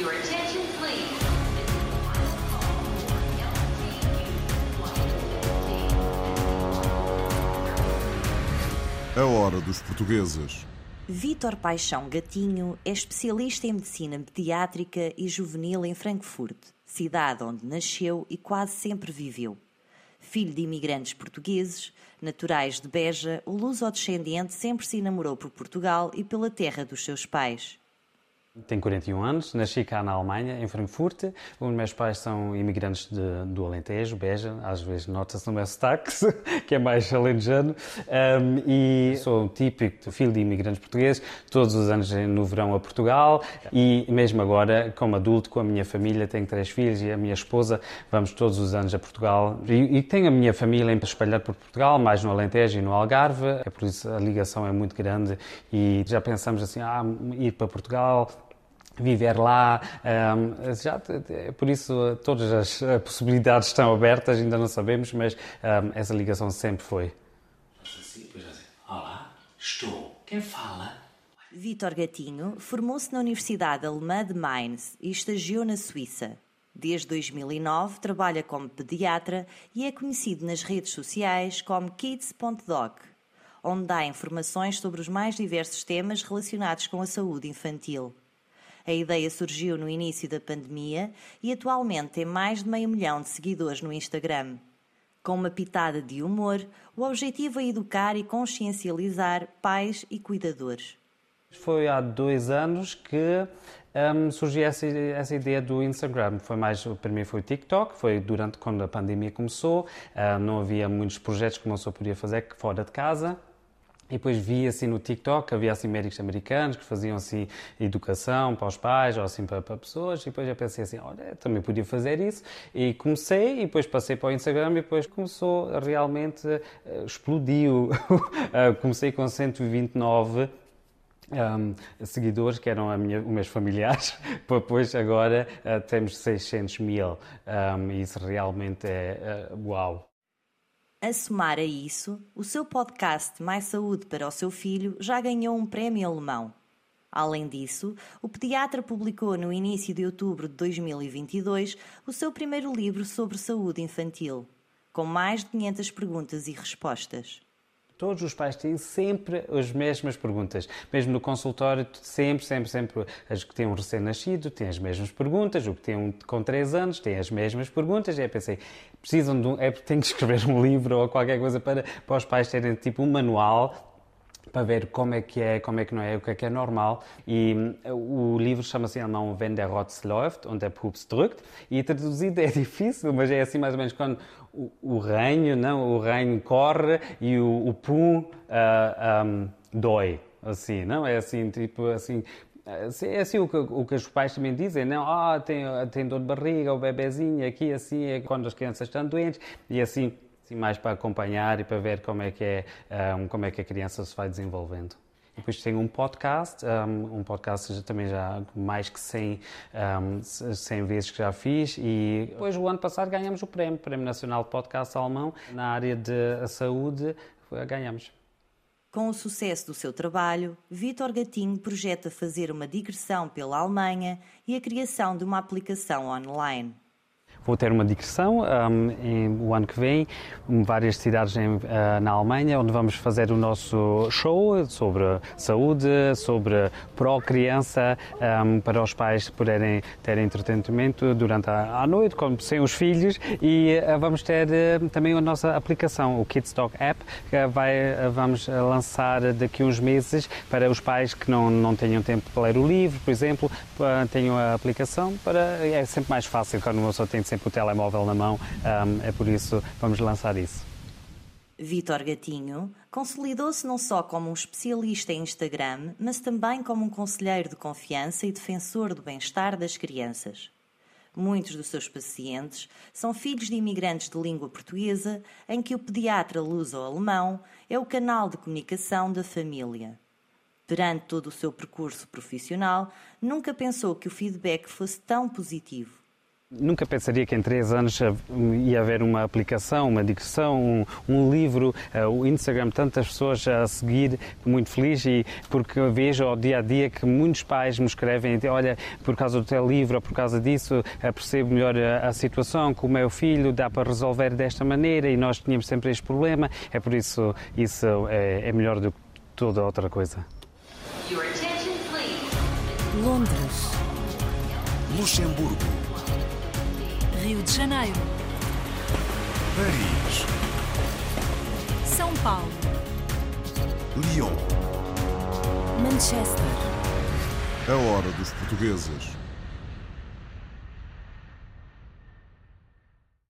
Your attention, please. A hora dos portugueses. Vítor Paixão Gatinho é especialista em medicina pediátrica e juvenil em Frankfurt, cidade onde nasceu e quase sempre viveu. Filho de imigrantes portugueses, naturais de Beja, o luso-descendente sempre se enamorou por Portugal e pela terra dos seus pais. Tenho 41 anos, nasci cá na Alemanha, em Frankfurt. Os meus pais são imigrantes de, do Alentejo, Beja, às vezes nota-se no meu sotaque, que é mais alentejano. Um, e sou um típico filho de imigrantes portugueses, todos os anos no verão a Portugal. E mesmo agora, como adulto, com a minha família, tenho três filhos e a minha esposa, vamos todos os anos a Portugal. E, e tenho a minha família espalhada por Portugal, mais no Alentejo e no Algarve. É por isso a ligação é muito grande e já pensamos assim, ah, ir para Portugal viver lá. Um, já, por isso, todas as possibilidades estão abertas, ainda não sabemos, mas um, essa ligação sempre foi. Olá, estou. Quem fala? Vítor Gatinho formou-se na Universidade Alemã de Mainz e estagiou na Suíça. Desde 2009 trabalha como pediatra e é conhecido nas redes sociais como Kids.doc, onde dá informações sobre os mais diversos temas relacionados com a saúde infantil. A ideia surgiu no início da pandemia e atualmente tem mais de meio milhão de seguidores no Instagram. Com uma pitada de humor, o objetivo é educar e consciencializar pais e cuidadores. Foi há dois anos que um, surgiu essa, essa ideia do Instagram. Foi mais, para mim foi o TikTok, foi durante quando a pandemia começou, uh, não havia muitos projetos que uma pessoa podia fazer fora de casa. E depois vi assim no TikTok, havia assim médicos americanos que faziam assim educação para os pais ou assim para, para pessoas. E depois eu pensei assim, olha, também podia fazer isso. E comecei e depois passei para o Instagram e depois começou realmente, uh, explodiu. uh, comecei com 129 um, seguidores, que eram minha, os meus familiares, depois agora uh, temos 600 mil. Um, e isso realmente é uh, uau. A somar a isso, o seu podcast Mais Saúde para o Seu Filho já ganhou um prémio alemão. Além disso, o pediatra publicou no início de outubro de 2022 o seu primeiro livro sobre saúde infantil, com mais de 500 perguntas e respostas. Todos os pais têm sempre as mesmas perguntas. Mesmo no consultório, sempre, sempre, sempre. As que têm um recém-nascido têm as mesmas perguntas, o que tem um com 3 anos tem as mesmas perguntas. E aí pensei, precisam de um. É, tenho que escrever um livro ou qualquer coisa para, para os pais terem tipo um manual para ver como é que é, como é que não é, o que é que é normal. E o livro chama-se em alemão Wenn der Rotz läuft und der Pups drückt. E traduzido é difícil, mas é assim mais ou menos quando o, o reino, não, o reino corre e o, o pum uh, um, dói. Assim, não? É assim, tipo, assim, é assim o que, o que os pais também dizem, não? Ah, tem, tem dor de barriga, o bebezinho aqui, assim, é quando as crianças estão doentes, e assim, assim, mais para acompanhar e para ver como é que é, um, como é que a criança se vai desenvolvendo. Depois tenho um podcast, um podcast também já mais que 100, um, 100 vezes que já fiz e depois o ano passado ganhamos o prémio, Prémio Nacional de Podcast Alemão, na área de saúde, ganhamos. Com o sucesso do seu trabalho, Vitor Gatinho projeta fazer uma digressão pela Alemanha e a criação de uma aplicação online. Vou ter uma digressão um, em, o ano que vem, em várias cidades em, uh, na Alemanha, onde vamos fazer o nosso show sobre saúde, sobre pró-criança, um, para os pais poderem ter entretenimento durante a, a noite, como sem os filhos, e uh, vamos ter uh, também a nossa aplicação, o Kids Talk App, que vai, vamos lançar daqui a uns meses para os pais que não, não tenham tempo para ler o livro, por exemplo, tenham a aplicação, para, é sempre mais fácil quando uma pessoa tem sempre o telemóvel na mão, um, é por isso vamos lançar isso. Vítor Gatinho consolidou-se não só como um especialista em Instagram, mas também como um conselheiro de confiança e defensor do bem-estar das crianças. Muitos dos seus pacientes são filhos de imigrantes de língua portuguesa, em que o pediatra luso-alemão é o canal de comunicação da família. Perante todo o seu percurso profissional, nunca pensou que o feedback fosse tão positivo. Nunca pensaria que em três anos ia haver uma aplicação, uma digressão, um, um, livro, uh, o Instagram, tantas pessoas a seguir, muito feliz e porque vejo ao dia a dia que muitos pais me escrevem, olha, por causa do teu livro ou por causa disso, uh, percebo melhor a, a, situação com o meu filho, dá para resolver desta maneira e nós tínhamos sempre este problema, é por isso isso é, é melhor do que toda outra coisa. Londres. Luxemburgo. Rio de Janeiro, Paris, São Paulo, Lyon. Manchester. A hora dos portugueses.